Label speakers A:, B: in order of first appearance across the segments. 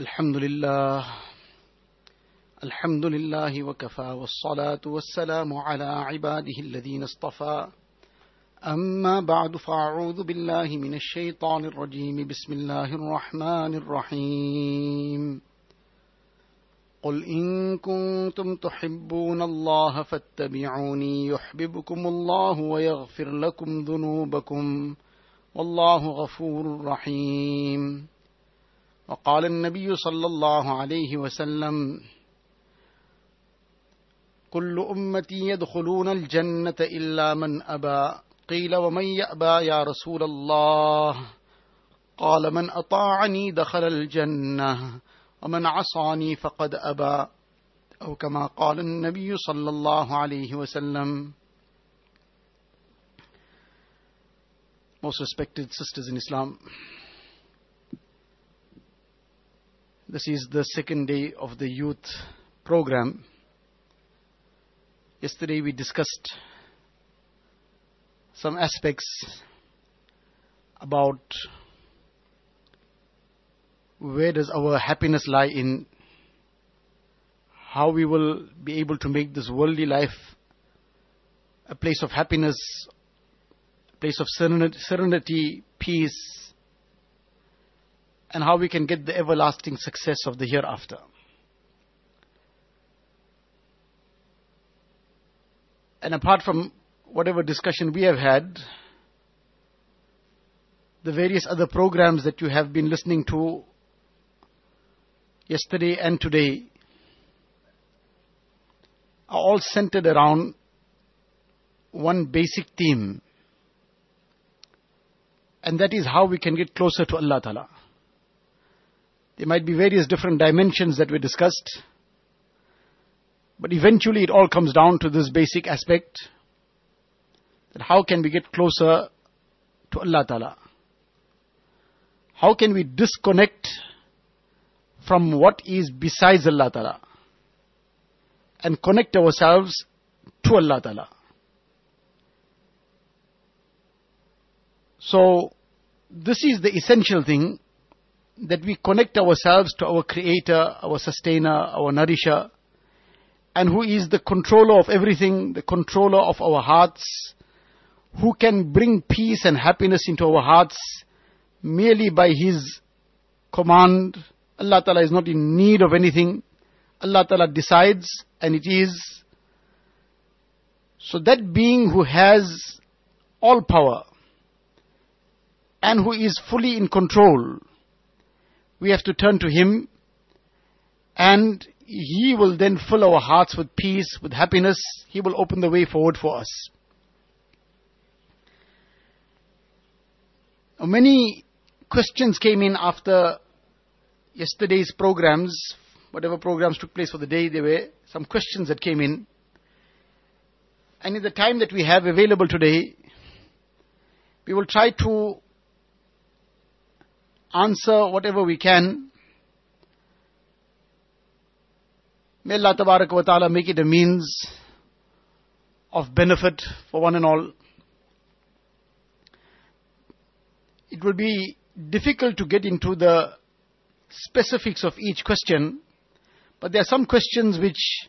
A: الحمد لله. الحمد لله وكفى والصلاة والسلام على عباده الذين اصطفى. أما بعد فأعوذ بالله من الشيطان الرجيم. بسم الله الرحمن الرحيم. قل إن كنتم تحبون الله فاتبعوني يحببكم الله ويغفر لكم ذنوبكم. والله غفور رحيم. وقال النبي صلى الله عليه وسلم كل أمتي يدخلون الجنة إلا من أبى. قيل ومن يأبى يا رسول الله؟ قال من أطاعني دخل الجنة ومن عصاني فقد أبى. أو كما قال النبي صلى الله عليه وسلم. Most respected sisters in Islam, this is the second day of the youth program. Yesterday we discussed some aspects about where does our happiness lie in how we will be able to make this worldly life a place of happiness, a place of serenity, peace, and how we can get the everlasting success of the hereafter. And apart from whatever discussion we have had, the various other programs that you have been listening to yesterday and today are all centered around one basic theme. And that is how we can get closer to Allah Ta'ala. There might be various different dimensions that we discussed. But eventually it all comes down to this basic aspect that how can we get closer to Allah Ta'ala? How can we disconnect from what is besides Allah Ta'ala and connect ourselves to Allah Ta'ala? So, this is the essential thing that we connect ourselves to our creator, our sustainer, our nourisher, and who is the controller of everything, the controller of our hearts, who can bring peace and happiness into our hearts merely by His command. Allah Ta'ala is not in need of anything. Allah Ta'ala decides and it is. So that being who has all power and who is fully in control, we have to turn to Him and He will then fill our hearts with peace, with happiness. He will open the way forward for us. Many questions came in after yesterday's programs, whatever programs took place for the day, there were some questions that came in. And in the time that we have available today, we will try to answer whatever we can. May Allah Tabarak wa Ta'ala make it a means of benefit for one and all. It will be difficult to get into the specifics of each question, but there are some questions which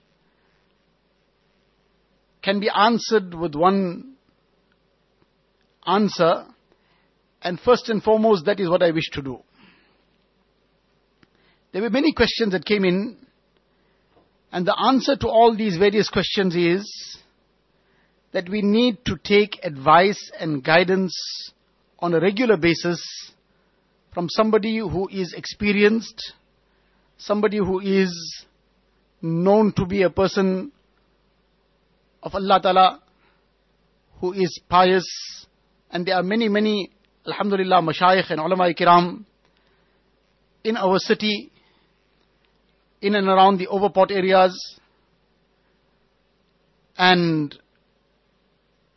A: can be answered with one answer, and first and foremost, that is what I wish to do. There were many questions that came in, and the answer to all these various questions is that we need to take advice and guidance on a regular basis from somebody who is experienced, somebody who is known to be a person of Allah Ta'ala, who is pious, and there are many, many, Alhamdulillah, mashayikh and ulama kiram in our city, in and around the overport areas, and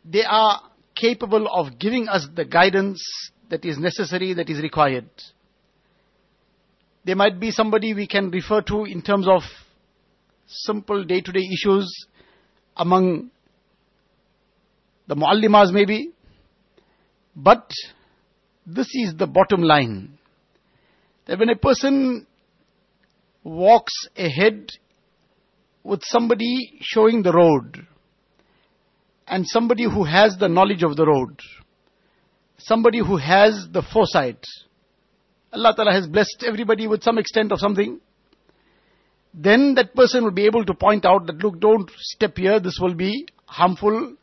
A: they are capable of giving us the guidance that is necessary, that is required. There might be somebody we can refer to in terms of simple day to day issues among the muallimas maybe. But this is the bottom line. That when a person walks ahead with somebody showing the road and somebody who has the knowledge of the road, somebody who has the foresight. Allah Ta'ala has blessed everybody with some extent of something. Then that person will be able to point out that look, don't step here, this will be harmful,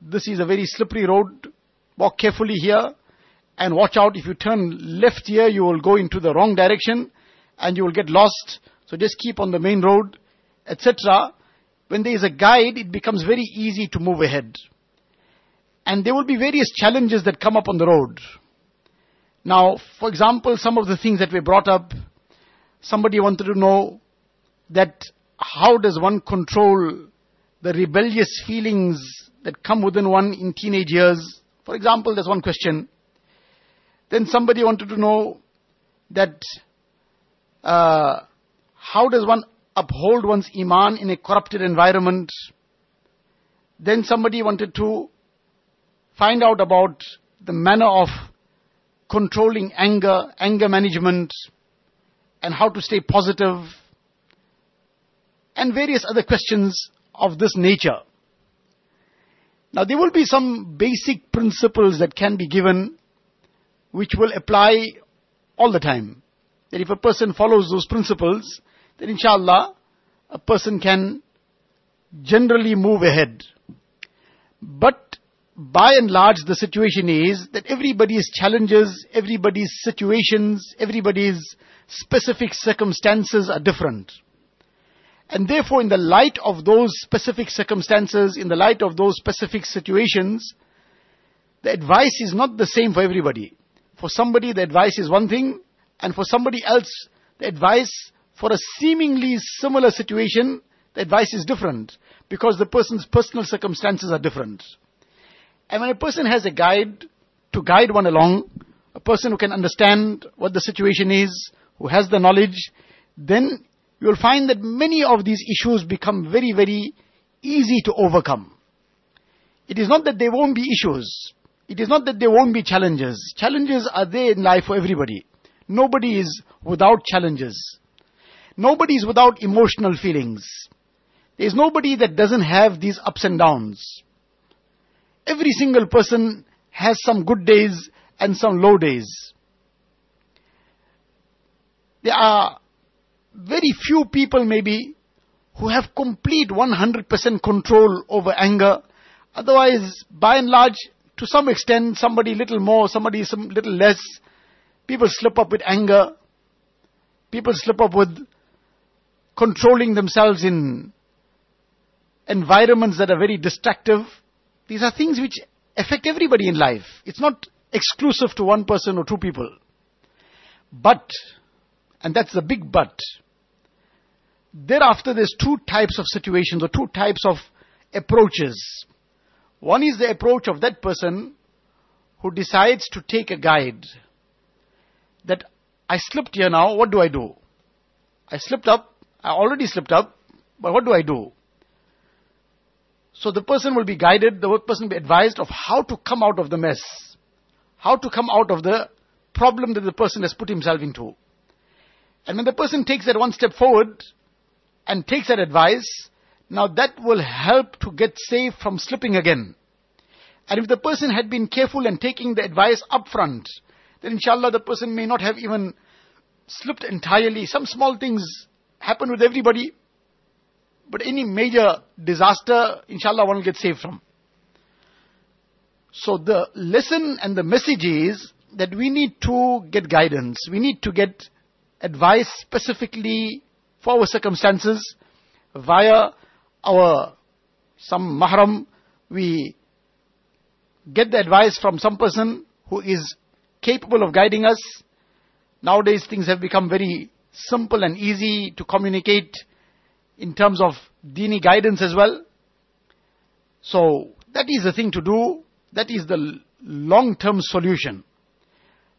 A: this is a very slippery road, walk carefully here, and watch out if you turn left here, you will go into the wrong direction, and you will get lost, so just keep on the main road, etc. When there is a guide, it becomes very easy to move ahead. And there will be various challenges that come up on the road. Now, for example, some of the things that were brought up, somebody wanted to know that how does one control the rebellious feelings that come within one in teenage years? For example, there's one question. Then somebody wanted to know that uh, how does one uphold one's iman in a corrupted environment? Then somebody wanted to find out about the manner of controlling anger, anger management, and how to stay positive, and various other questions of this nature. Now there will be some basic principles that can be given which will apply all the time. That if a person follows those principles, then inshallah, a person can generally move ahead. But by and large, the situation is that everybody's challenges, everybody's situations, everybody's specific circumstances are different. And therefore, in the light of those specific circumstances, in the light of those specific situations, the advice is not the same for everybody. For somebody, the advice is one thing, and for somebody else, the advice for a seemingly similar situation, the advice is different because the person's personal circumstances are different. And when a person has a guide to guide one along, a person who can understand what the situation is, who has the knowledge, then you'll find that many of these issues become very, very easy to overcome. It is not that there won't be issues. It is not that there won't be challenges. Challenges are there in life for everybody. Nobody is without challenges. Nobody is without emotional feelings. There is nobody that doesn't have these ups and downs. Every single person has some good days and some low days. There are very few people maybe who have complete 100% control over anger. Otherwise, by and large, to some extent, somebody little more, somebody some little less. People slip up with anger. People slip up with controlling themselves in environments that are very destructive. These are things which affect everybody in life. It's not exclusive to one person or two people. But, and that's the big but, thereafter there's two types of situations or two types of approaches. One is the approach of that person who decides to take a guide. That I slipped here now, what do I do? I slipped up, I already slipped up, but what do I do? So the person will be guided, the person will be advised of how to come out of the mess, how to come out of the problem that the person has put himself into. And when the person takes that one step forward and takes that advice, now that will help to get safe from slipping again. And if the person had been careful and taking the advice up front, then inshallah the person may not have even slipped entirely. Some small things happen with everybody, but any major disaster, inshallah, one will get saved from. So the lesson and the message is that we need to get guidance. We need to get advice specifically for our circumstances via our some mahram, we get the advice from some person who is capable of guiding us. Nowadays things have become very simple and easy to communicate in terms of dini guidance as well. So that is the thing to do. That is the long-term solution.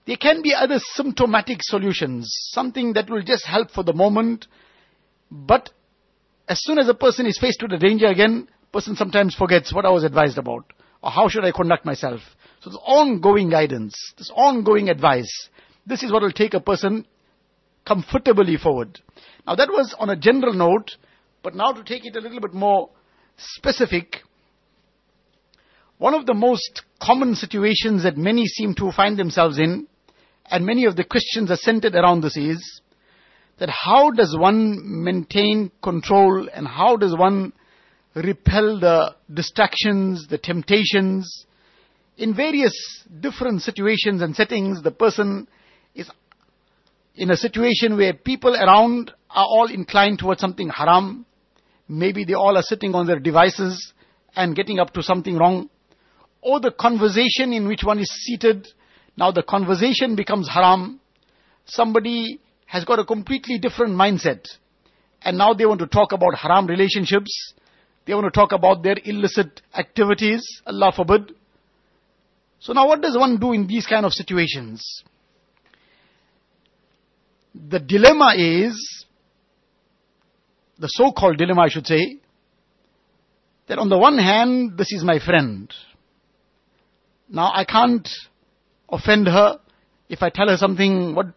A: There can be other symptomatic solutions, something that will just help for the moment, but as soon as a person is faced with a danger again, person sometimes forgets what I was advised about or how should I conduct myself. So this ongoing guidance, this ongoing advice, this is what will take a person comfortably forward. Now that was on a general note, but now to take it a little bit more specific, one of the most common situations that many seem to find themselves in, and many of the questions are centered around this is, that how does one maintain control and how does one repel the distractions, the temptations. In various different situations and settings, the person is in a situation where people around are all inclined towards something haram. Maybe they all are sitting on their devices and getting up to something wrong. Or the conversation in which one is seated, now the conversation becomes haram. Somebody has got a completely different mindset. And now they want to talk about haram relationships. They want to talk about their illicit activities. Allah forbid. So now what does one do in these kind of situations? The dilemma is, the so-called dilemma I should say, that on the one hand, this is my friend. Now I can't offend her. If I tell her something, what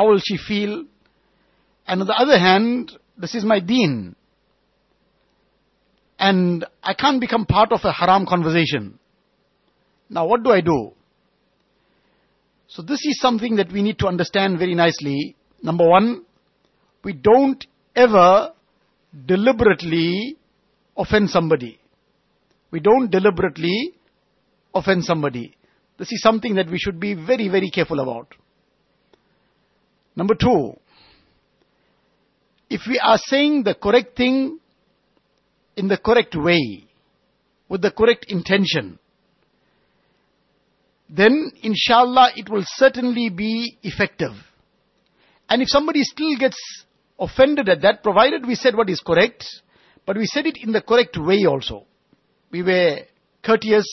A: how will she feel? And on the other hand, this is my deen. And I can't become part of a haram conversation. Now what do I do? So this is something that we need to understand very nicely. Number one, we don't ever deliberately offend somebody. We don't deliberately offend somebody. This is something that we should be very, very careful about. Number two, if we are saying the correct thing in the correct way, with the correct intention, then inshallah it will certainly be effective. And if somebody still gets offended at that, provided we said what is correct, but we said it in the correct way also. We were courteous,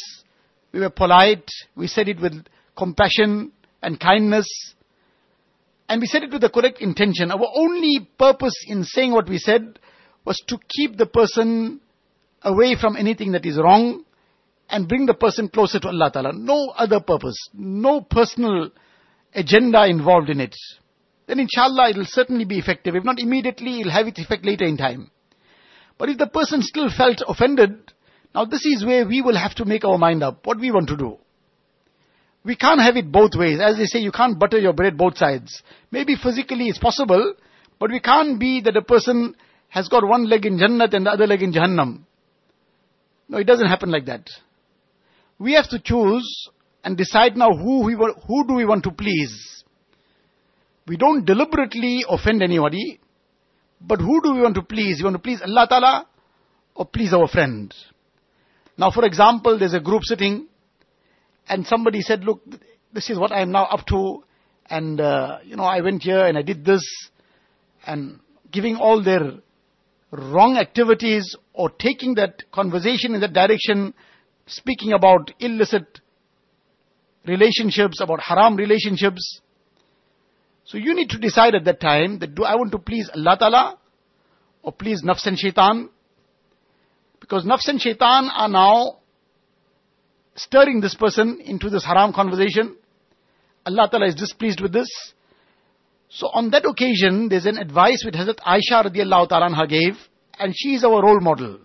A: we were polite, we said it with compassion and kindness, and we said it with the correct intention. Our only purpose in saying what we said was to keep the person away from anything that is wrong and bring the person closer to Allah Ta'ala. No other purpose, no personal agenda involved in it. Then inshallah it will certainly be effective. If not immediately, it will have its effect later in time. But if the person still felt offended, now this is where we will have to make our mind up what we want to do. We can't have it both ways. As they say, you can't butter your bread both sides. Maybe physically it's possible, but we can't be that a person has got one leg in Jannat and the other leg in Jahannam. No, it doesn't happen like that. We have to choose and decide now who we who do we want to please. We don't deliberately offend anybody, but who do we want to please? We want to please Allah Ta'ala or please our friend. Now for example, there's a group sitting and somebody said, look, this is what I am now up to, and uh, you know, I went here and I did this, and giving all their wrong activities or taking that conversation in that direction, speaking about illicit relationships, about haram relationships. So you need to decide at that time that do I want to please Allah Ta'ala or please nafs and shaitan? Because nafs and shaitan are now stirring this person into this haram conversation. Allah Ta'ala is displeased with this. So on that occasion, there's an advice which Hazrat Aisha radiallahu ta'ala gave, and she is our role model.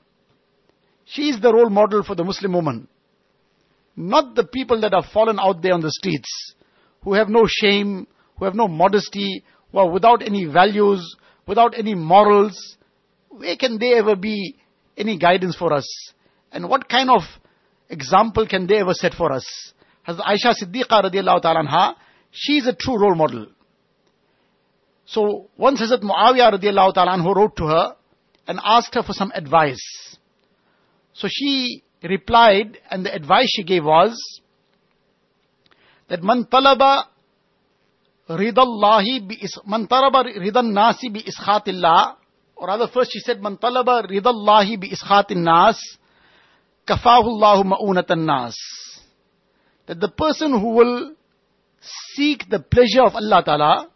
A: She is the role model for the Muslim woman. Not the people that have fallen out there on the streets, who have no shame, who have no modesty, who are without any values, without any morals. Where can they ever be any guidance for us? And what kind of example can they ever set for us? Hazrat Aisha Siddiqa radiallahu ta'ala anha, she is a true role model. So once Hazrat Muawiyah radiallahu ta'ala anhu wrote to her and asked her for some advice. So she replied and the advice she gave was that man talaba ridallahi bi man talaba ridan nasi bi iskhatillah or rather first she said man talaba ridallahi bi iskhatin nas kafahullahu ma'unatan nas. That the person who will seek the pleasure of Allah Ta'ala,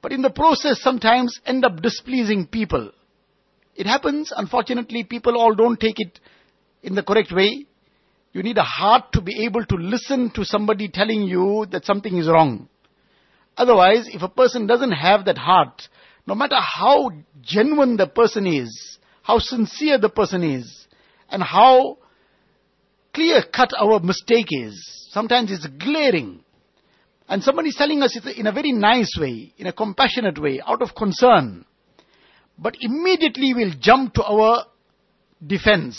A: but in the process sometimes end up displeasing people. It happens, unfortunately, people all don't take it in the correct way. You need a heart to be able to listen to somebody telling you that something is wrong. Otherwise, if a person doesn't have that heart, no matter how genuine the person is, how sincere the person is, and how clear cut our mistake is, sometimes it's glaring. And somebody is telling us in a very nice way, in a compassionate way, out of concern. But immediately we'll jump to our defense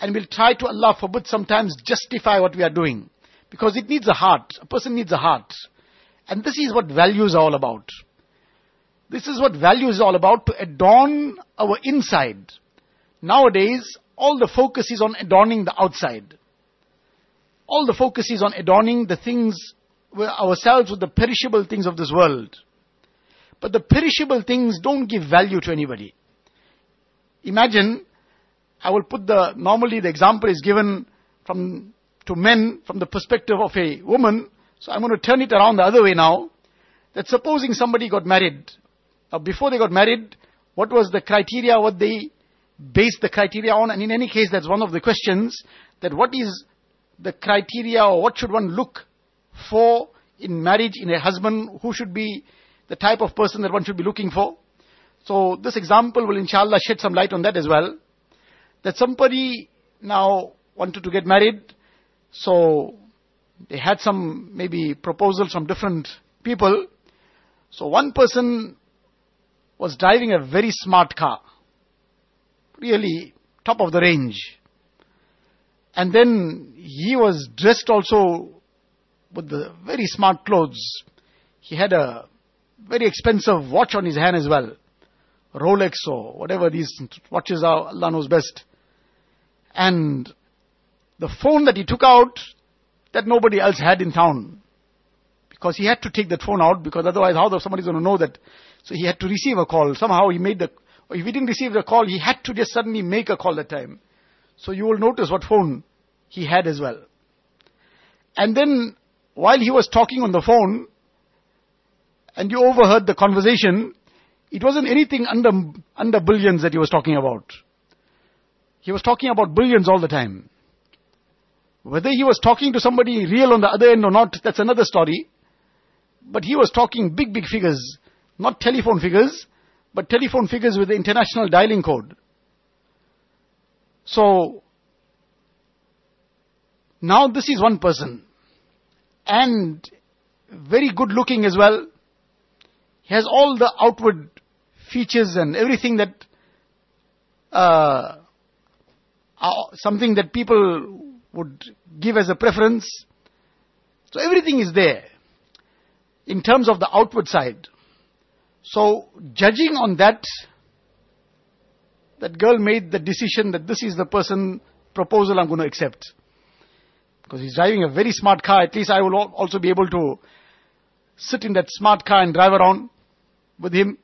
A: and we'll try to, Allah forbid, sometimes justify what we are doing. Because it needs a heart. A person needs a heart. And this is what values are all about. This is what values is all about to adorn our inside. Nowadays, all the focus is on adorning the outside. All the focus is on adorning the things, ourselves with the perishable things of this world. But the perishable things don't give value to anybody. Imagine, I will put the, normally the example is given from, to men from the perspective of a woman. So I'm going to turn it around the other way now. That supposing somebody got married now, before they got married, what was the criteria, what they based the criteria on? And in any case, that's one of the questions, that what is the criteria or what should one look for in marriage, in a husband, who should be the type of person that one should be looking for? So this example will inshallah shed some light on that as well. That somebody now wanted to get married, so they had some maybe proposals from different people. So one person was driving a very smart car. Really top of the range. And then he was dressed also with the very smart clothes. He had a very expensive watch on his hand as well. Rolex or whatever these watches are, Allah knows best. And the phone that he took out, that nobody else had in town. Because he had to take that phone out because otherwise how somebody's going to know that so he had to receive a call. Somehow he made the, if he didn't receive the call, he had to just suddenly make a call that time. So you will notice what phone he had as well. And then while he was talking on the phone, and you overheard the conversation, it wasn't anything under, under billions that he was talking about. He was talking about billions all the time. Whether he was talking to somebody real on the other end or not, that's another story. But he was talking big, big figures. Not telephone figures, but telephone figures with the international dialing code. So, now this is one person. And very good looking as well. He has all the outward features and everything that, uh, something that people would give as a preference. So everything is there in terms of the outward side. So, judging on that, that girl made the decision that this is the person proposal I'm going to accept. Because he's driving a very smart car, at least I will also be able to sit in that smart car and drive around with him.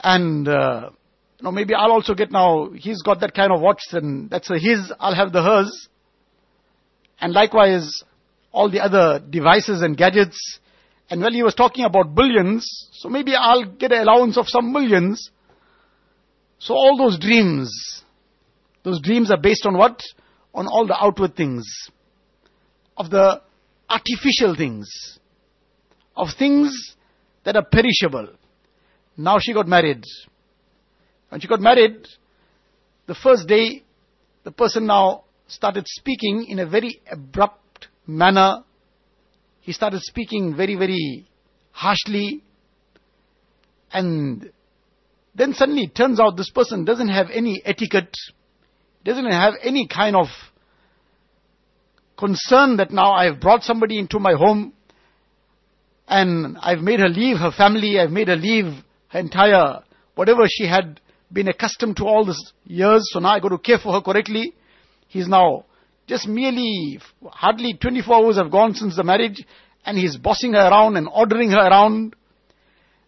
A: And, uh, you know, maybe I'll also get now, he's got that kind of watch and that's his, I'll have the hers. And likewise, all the other devices and gadgets and when he was talking about billions, so maybe I'll get an allowance of some millions. So all those dreams, those dreams are based on what? On all the outward things. Of the artificial things. Of things that are perishable. Now she got married. When she got married, the first day, the person now started speaking in a very abrupt manner he started speaking very, very harshly. And then suddenly it turns out this person doesn't have any etiquette, doesn't have any kind of concern that now I've brought somebody into my home and I've made her leave her family, I've made her leave her entire, whatever she had been accustomed to all these years, so now I got to care for her correctly. He's now just merely, hardly 24 hours have gone since the marriage, and he's bossing her around and ordering her around.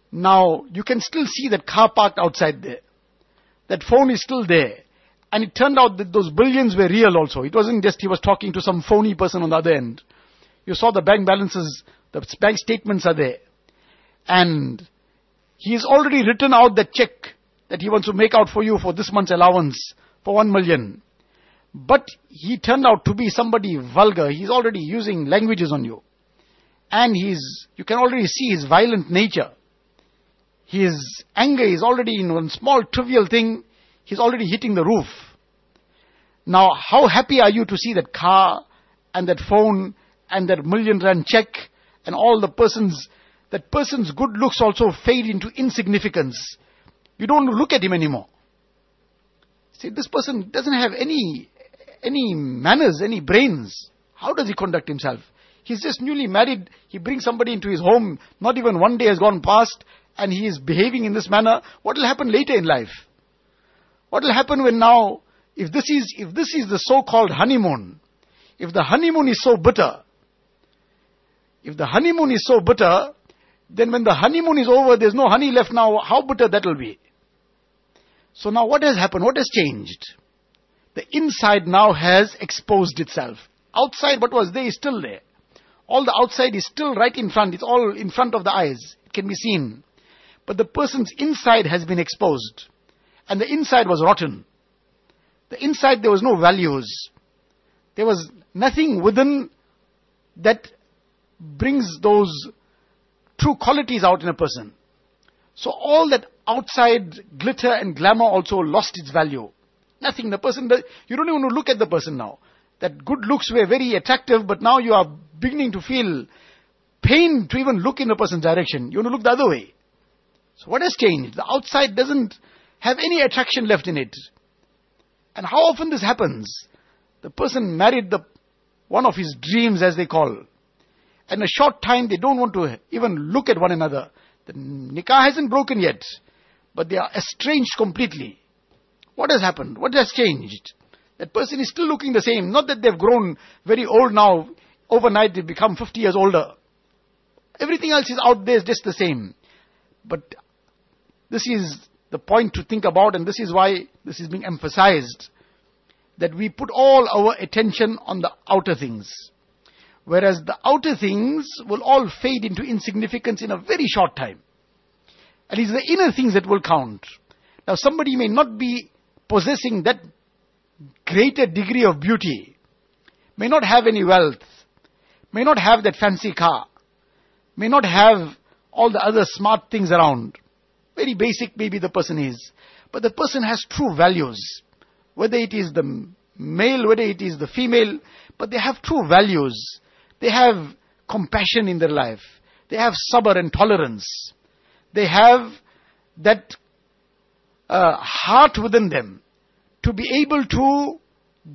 A: Now, you can still see that car parked outside there. That phone is still there. And it turned out that those billions were real also. It wasn't just he was talking to some phony person on the other end. You saw the bank balances, the bank statements are there. And he has already written out the check that he wants to make out for you for this month's allowance for one million. But he turned out to be somebody vulgar. He's already using languages on you. And he's, you can already see his violent nature. His anger is already in one small trivial thing, he's already hitting the roof. Now, how happy are you to see that car and that phone and that million rand check and all the person's, that person's good looks also fade into insignificance. You don't look at him anymore. See, this person doesn't have any, any manners, any brains. How does he conduct himself? He's just newly married. He brings somebody into his home. Not even one day has gone past and he is behaving in this manner. What will happen later in life? What will happen when now, if this is, if this is the so-called honeymoon, if the honeymoon is so bitter, if the honeymoon is so bitter, then when the honeymoon is over, there's no honey left now, how bitter that will be. So now what has happened? What has changed? The inside now has exposed itself. Outside what was there is still there. All the outside is still right in front. It's all in front of the eyes. It can be seen. But the person's inside has been exposed. And the inside was rotten. The inside there was no values. There was nothing within that brings those true qualities out in a person. So all that outside glitter and glamour also lost its value. Nothing. The person, does, you don't even look at the person now. That good looks were very attractive, but now you are beginning to feel pain to even look in a person's direction. You want to look the other way. So what has changed? The outside doesn't have any attraction left in it. And how often this happens? The person married the one of his dreams, as they call. In a short time, they don't want to even look at one another. The nikah hasn't broken yet, but they are estranged completely. What has happened? What has changed? That person is still looking the same. Not that they've grown very old now. Overnight, they've become 50 years older. Everything else is out there, is just the same. But this is the point to think about, and this is why this is being emphasized that we put all our attention on the outer things. Whereas the outer things will all fade into insignificance in a very short time. And it's the inner things that will count. Now somebody may not be possessing that greater degree of beauty, may not have any wealth, may not have that fancy car, may not have all the other smart things around. Very basic maybe the person is. But the person has true values. Whether it is the male, whether it is the female, but they have true values. They have compassion in their life. They have sabr and tolerance. They have that uh, heart within them to be able to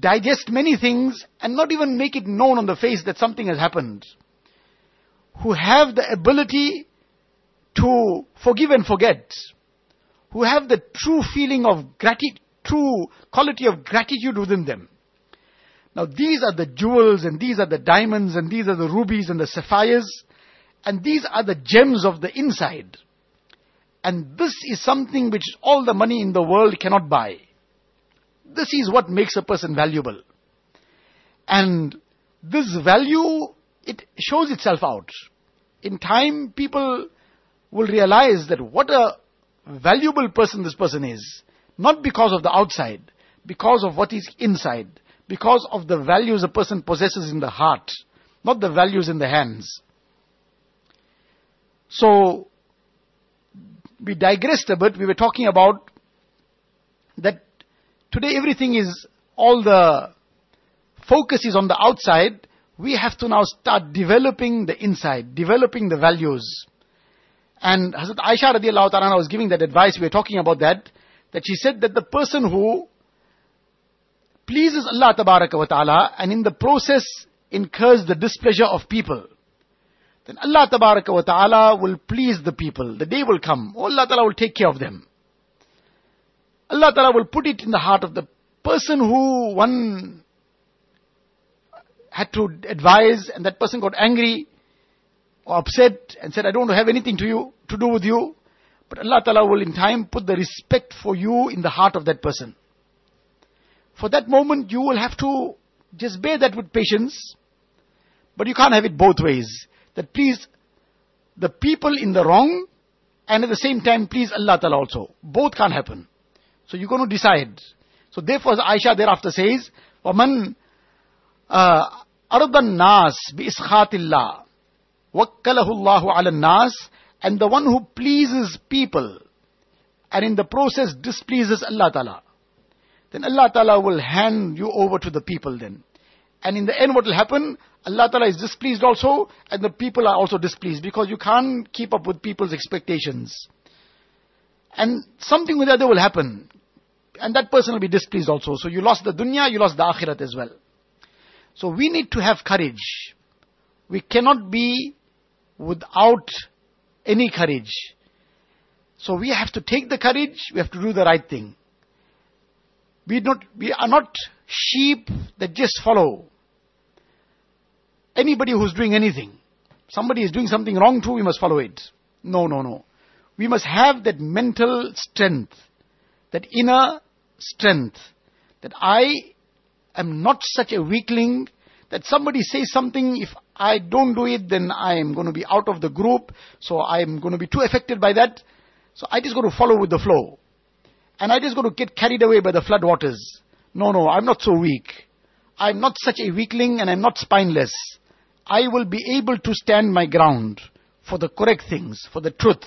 A: digest many things and not even make it known on the face that something has happened. Who have the ability to forgive and forget. Who have the true feeling of gratitude, true quality of gratitude within them. Now these are the jewels and these are the diamonds and these are the rubies and the sapphires and these are the gems of the inside. And this is something which all the money in the world cannot buy. This is what makes a person valuable. And this value, it shows itself out. In time, people will realize that what a valuable person this person is. Not because of the outside, because of what is inside, because of the values a person possesses in the heart, not the values in the hands. So, we digressed a bit. We were talking about that today everything is, all the focus is on the outside. We have to now start developing the inside, developing the values. And Hazrat Aisha radiallahu ta'ala was giving that advice, we were talking about that, that she said that the person who pleases Allah wa ta'ala and in the process incurs the displeasure of people, then Allah tabaraka wa ta'ala will please the people. The day will come. Oh, Allah ta'ala will take care of them. Allah ta'ala will put it in the heart of the person who one had to advise and that person got angry or upset and said, I don't have anything to you, to do with you. But Allah Ta'ala will in time put the respect for you in the heart of that person. For that moment, you will have to just bear that with patience. But you can't have it both ways That please the people in the wrong and at the same time please Allah Ta'ala also. Both can't happen. So you're going to decide. So therefore Aisha thereafter says, وَمَنْ أَرْضَ النَّاسِ بِإِسْخَاتِ اللَّهِ وَكَّلَهُ اللَّهُ عَلَى النَّاسِ and the one who pleases people and in the process displeases Allah Ta'ala, then Allah Ta'ala will hand you over to the people then. And in the end what will happen, Allah Ta'ala is displeased also and the people are also displeased because you can't keep up with people's expectations. And something with the other will happen. And that person will be displeased also. So you lost the dunya, you lost the akhirat as well. So we need to have courage. We cannot be without any courage. So we have to take the courage, we have to do the right thing. We, not, we are not sheep that just follow anybody who's doing anything. Somebody is doing something wrong too, we must follow it. No, no, no. We must have that mental strength, that inner strength, that I am not such a weakling that somebody says something, if I don't do it, then I am going to be out of the group, so I am going to be too affected by that. So I just going to follow with the flow. And I just going to get carried away by the flood waters. No, no, I'm not so weak. I'm not such a weakling and I'm not spineless. I will be able to stand my ground for the correct things, for the truth.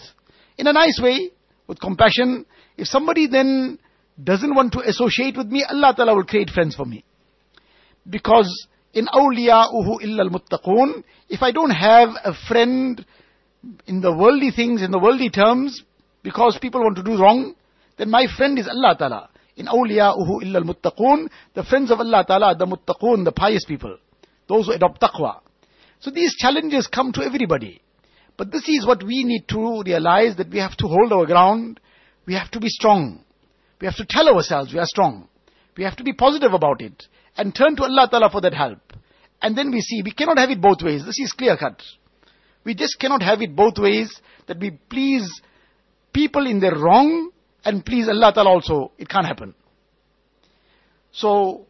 A: In a nice way, with compassion. If somebody then doesn't want to associate with me, Allah Ta'ala will create friends for me. Because in awliya'uhu illa al-muttaqun, if I don't have a friend in the worldly things, in the worldly terms, because people want to do wrong, then my friend is Allah Ta'ala. In awliya'uhu illa al-muttaqun, the friends of Allah Ta'ala, the muttaqun, the pious people, those who adopt taqwa. So these challenges come to everybody. But this is what we need to realize that we have to hold our ground, we have to be strong. We have to tell ourselves we are strong. We have to be positive about it and turn to Allah Ta'ala for that help. And then we see, we cannot have it both ways. This is clear cut. We just cannot have it both ways that we please people in their wrong and please Allah Ta'ala also. It can't happen. So,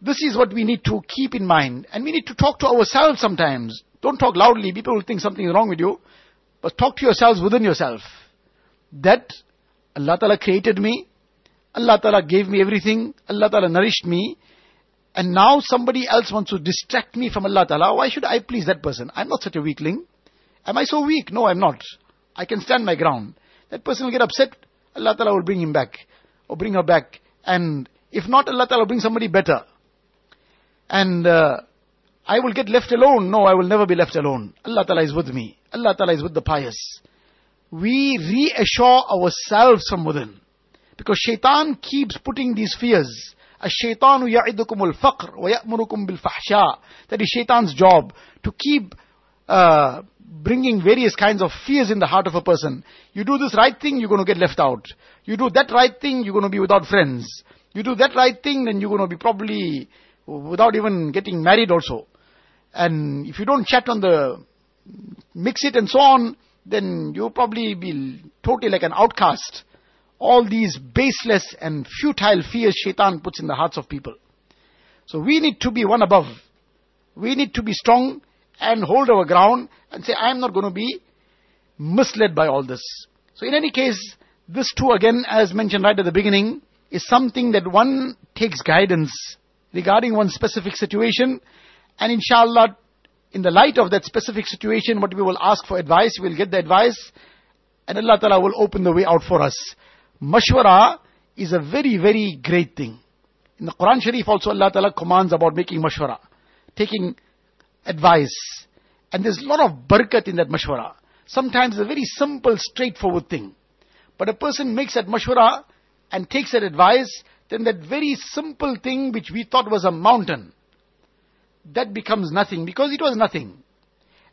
A: this is what we need to keep in mind. And we need to talk to ourselves sometimes. Don't talk loudly. People will think something is wrong with you. But talk to yourselves within yourself. That Allah Ta'ala created me. Allah Ta'ala gave me everything. Allah Ta'ala nourished me. And now somebody else wants to distract me from Allah Ta'ala. Why should I please that person? I'm not such a weakling. Am I so weak? No, I'm not. I can stand my ground. That person will get upset. Allah Ta'ala will bring him back. Or bring her back. And if not, Allah Ta'ala will bring somebody better. And uh, I will get left alone. No, I will never be left alone. Allah Ta'ala is with me. Allah Ta'ala is with the pious. We reassure ourselves from within. Because shaitan keeps putting these fears. الشيطان يعدكم الفقر ويأمركم بالفحشاء. That is shaitan's job to keep uh, bringing various kinds of fears in the heart of a person. You do this right thing, you're going to get left out. You do that right thing, you're going to be without friends. You do that right thing, then you're going to be probably without even getting married also. And if you don't chat on the MXit and so on, then you'll probably be totally like an outcast all these baseless and futile fears shaitan puts in the hearts of people. So we need to be one above. We need to be strong and hold our ground and say, I am not going to be misled by all this. So in any case, this too again, as mentioned right at the beginning, is something that one takes guidance regarding one specific situation and inshallah, in the light of that specific situation, what we will ask for advice, we'll get the advice and Allah Ta'ala will open the way out for us mashwara is a very, very great thing. In the Quran Sharif also Allah Ta'ala commands about making mashwara, taking advice. And there's a lot of barakat in that mashwara. Sometimes a very simple, straightforward thing. But a person makes that mashwara and takes that advice, then that very simple thing which we thought was a mountain, that becomes nothing because it was nothing.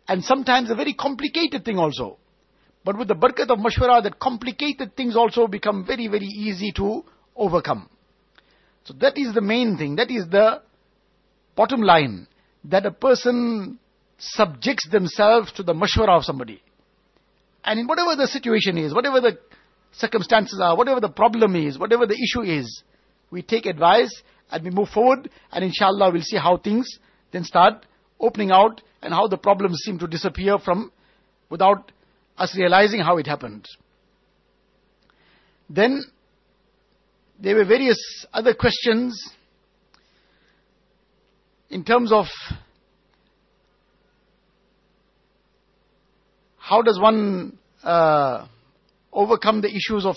A: And sometimes a very complicated thing also. But with the barakat of mashwara, that complicated things also become very, very easy to overcome. So that is the main thing. That is the bottom line. That a person subjects themselves to the mashwara of somebody. And in whatever the situation is, whatever the circumstances are, whatever the problem is, whatever the issue is, we take advice and we move forward and inshallah we'll see how things then start opening out and how the problems seem to disappear from without us realizing how it happened. Then there were various other questions in terms of how does one uh, overcome the issues of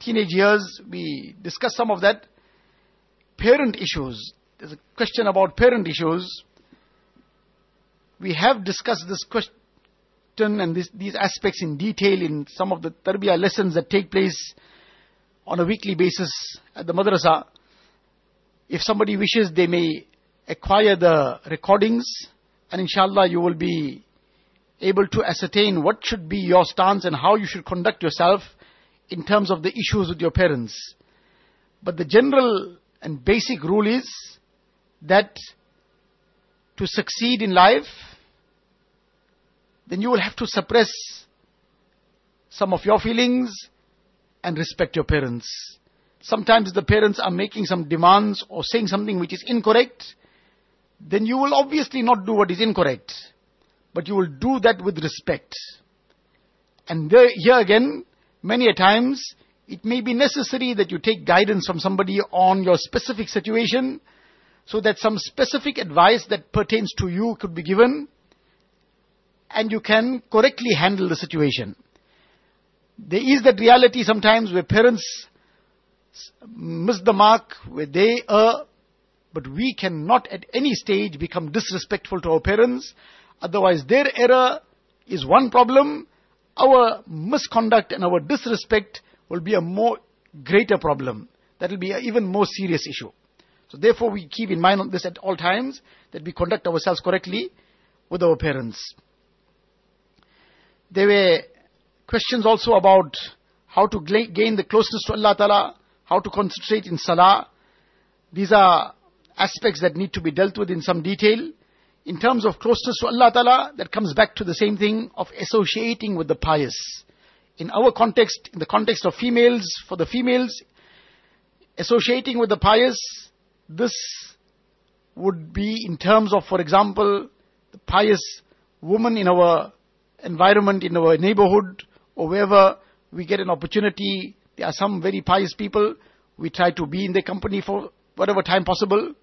A: teenage years. We discussed some of that. Parent issues. There's a question about parent issues. We have discussed this question and this, these aspects in detail in some of the tarbiyah lessons that take place on a weekly basis at the madrasa. If somebody wishes, they may acquire the recordings and inshallah you will be able to ascertain what should be your stance and how you should conduct yourself in terms of the issues with your parents. But the general and basic rule is that to succeed in life, then you will have to suppress some of your feelings and respect your parents. Sometimes the parents are making some demands or saying something which is incorrect, then you will obviously not do what is incorrect, but you will do that with respect. And there, here again, many a times, it may be necessary that you take guidance from somebody on your specific situation, so that some specific advice that pertains to you could be given, and you can correctly handle the situation. There is that reality sometimes where parents miss the mark, where they err, but we cannot at any stage become disrespectful to our parents. Otherwise, their error is one problem. Our misconduct and our disrespect will be a more greater problem. That will be an even more serious issue. So therefore, we keep in mind this at all times that we conduct ourselves correctly with our parents. There were questions also about how to gain the closeness to Allah Ta'ala, how to concentrate in Salah. These are aspects that need to be dealt with in some detail. In terms of closeness to Allah Ta'ala, that comes back to the same thing of associating with the pious. In our context, in the context of females, for the females, associating with the pious, this would be in terms of, for example, the pious woman in our environment, in our neighborhood, or wherever we get an opportunity, there are some very pious people, we try to be in their company for whatever time possible.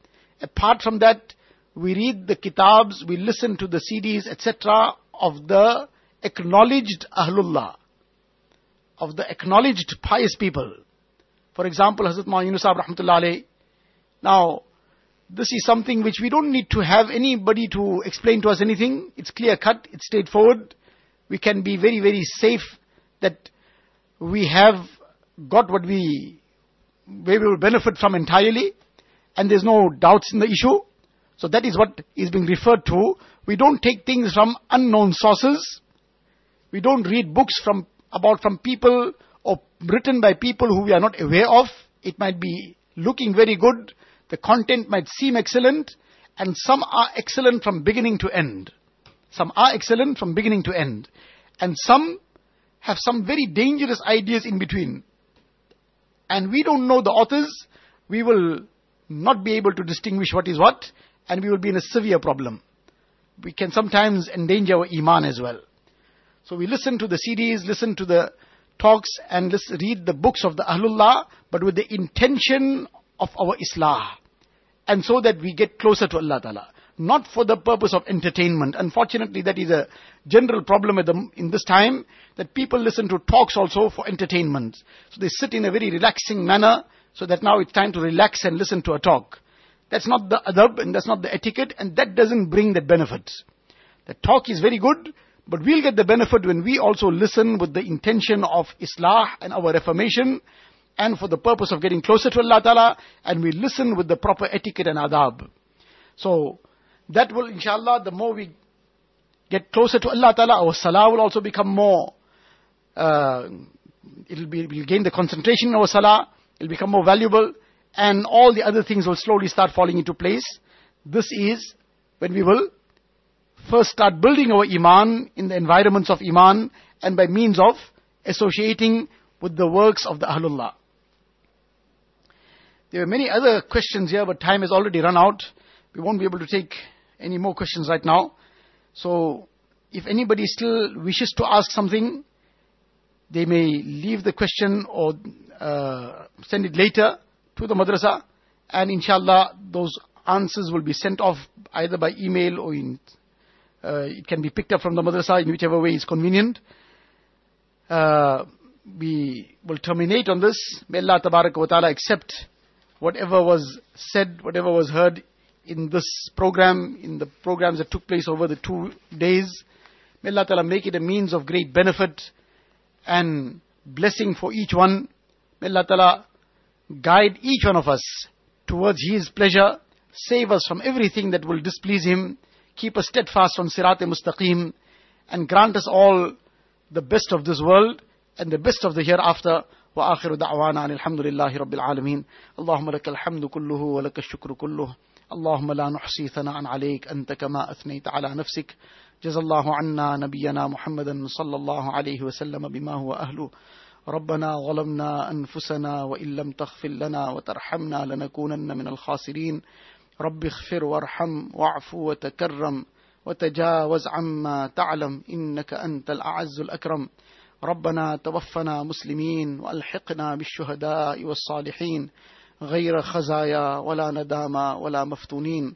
A: Apart from that, we read the kitabs, we listen to the CDs, etc. of the acknowledged Ahlullah, of the acknowledged pious people. For example, Hazrat Ma Yunus rahmatullah Now, this is something which we don't need to have anybody to explain to us anything. It's clear cut, it's straightforward we can be very, very safe that we have got what we, we will benefit from entirely, and there's no doubts in the issue. So that is what is being referred to. We don't take things from unknown sources. We don't read books from, about from people or written by people who we are not aware of. It might be looking very good. The content might seem excellent and some are excellent from beginning to end. Some are excellent from beginning to end. And some have some very dangerous ideas in between. And we don't know the authors. We will not be able to distinguish what is what. And we will be in a severe problem. We can sometimes endanger our iman as well. So we listen to the CDs, listen to the talks, and listen, read the books of the Ahlullah, but with the intention of our Islah. And so that we get closer to Allah Ta'ala not for the purpose of entertainment. Unfortunately, that is a general problem in this time that people listen to talks also for entertainment. So they sit in a very relaxing manner so that now it's time to relax and listen to a talk. That's not the adab and that's not the etiquette and that doesn't bring that benefit. The talk is very good, but we'll get the benefit when we also listen with the intention of Islah and our reformation and for the purpose of getting closer to Allah Ta'ala and we listen with the proper etiquette and adab. So, that will, inshallah, the more we get closer to Allah Ta'ala, our salah will also become more, uh, it'll be, we'll gain the concentration in our salah, it'll become more valuable, and all the other things will slowly start falling into place. This is when we will first start building our iman in the environments of iman and by means of associating with the works of the Ahlullah. There are many other questions here, but time has already run out. We won't be able to take any more questions right now. So, if anybody still wishes to ask something, they may leave the question or uh, send it later to the madrasa, and inshallah, those answers will be sent off either by email or in, uh, it can be picked up from the madrasa in whichever way is convenient. uh, we will terminate on this. May Allah wa Ta'ala accept whatever was said, whatever was heard in this program, in the programs that took place over the two days. May Allah Ta'ala make it a means of great benefit and blessing for each one. May Allah Ta'ala guide each one of us towards His pleasure, save us from everything that will displease Him, keep us steadfast on Sirat Mustaqim, and grant us all the best of this world and the best of the hereafter. وآخر دعوانا أن الحمد لله رب العالمين اللهم لك الحمد كله ولك الشكر كله اللهم لا نحصي ثناء عليك أنت كما أثنيت على نفسك جزى الله عنا نبينا محمدا صلى الله عليه وسلم بما هو أهله ربنا ظلمنا أنفسنا وإن لم تغفر لنا وترحمنا لنكونن من الخاسرين. رب اغفر وارحم واعف وتكرم وتجاوز عما تعلم إنك أنت الأعز الأكرم. ربنا توفنا مسلمين وألحقنا بالشهداء والصالحين. غير خزايا ولا ندامى ولا مفتونين.